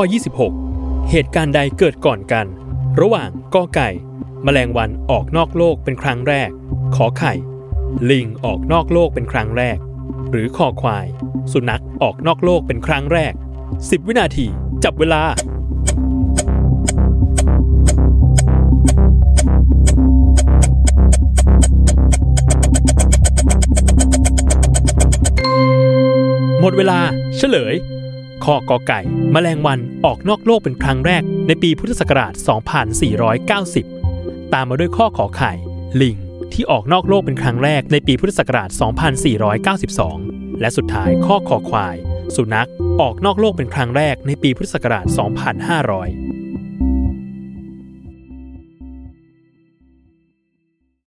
ข้อ 26 เหตุการณ์ใดเกิดก่อนกัน ระหว่างกอไก่ แมลงวันออกนอกโลกเป็นครั้งแรก ขอไข่ ลิงออกนอกโลกเป็นครั้งแรก หรือคอควาย สุนัขออกนอกโลกเป็นครั้งแรก 10 วินาที จับเวลาหมดเวลาเฉลย ข้อกอไก่แมลงวันออกนอกโลกเป็นครั้งแรกในปีพุทธศักราช 2490 ตามมาด้วยข้อขอไข่ ลิง ที่ออกนอกโลกเป็นครั้งแรกในปีพุทธศักราช 2492 และสุดท้ายข้อขอควาย สุนัขออกนอกโลกเป็นครั้งแรกในปีพุทธศักราช 2500